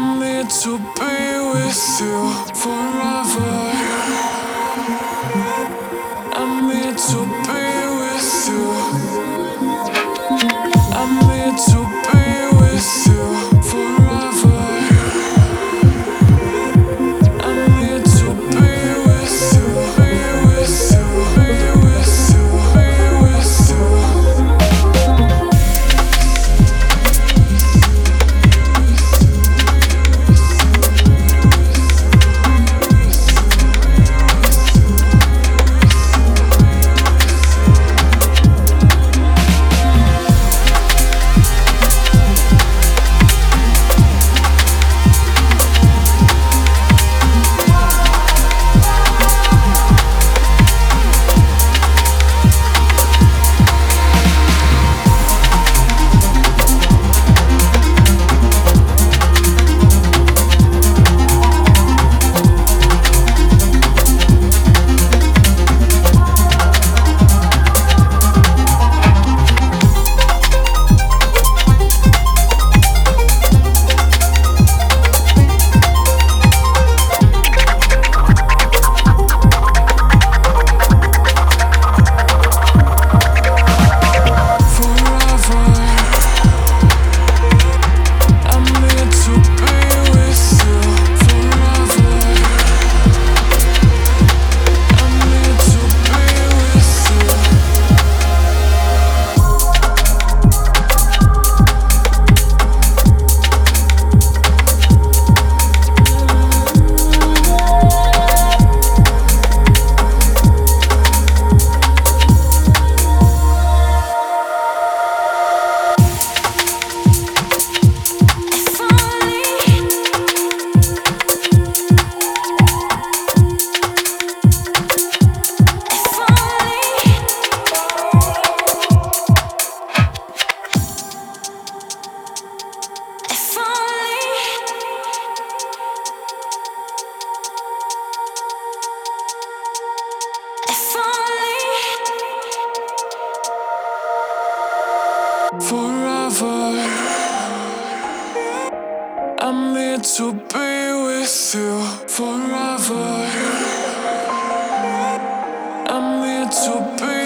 I'm here to be with you forever. I'm here to be.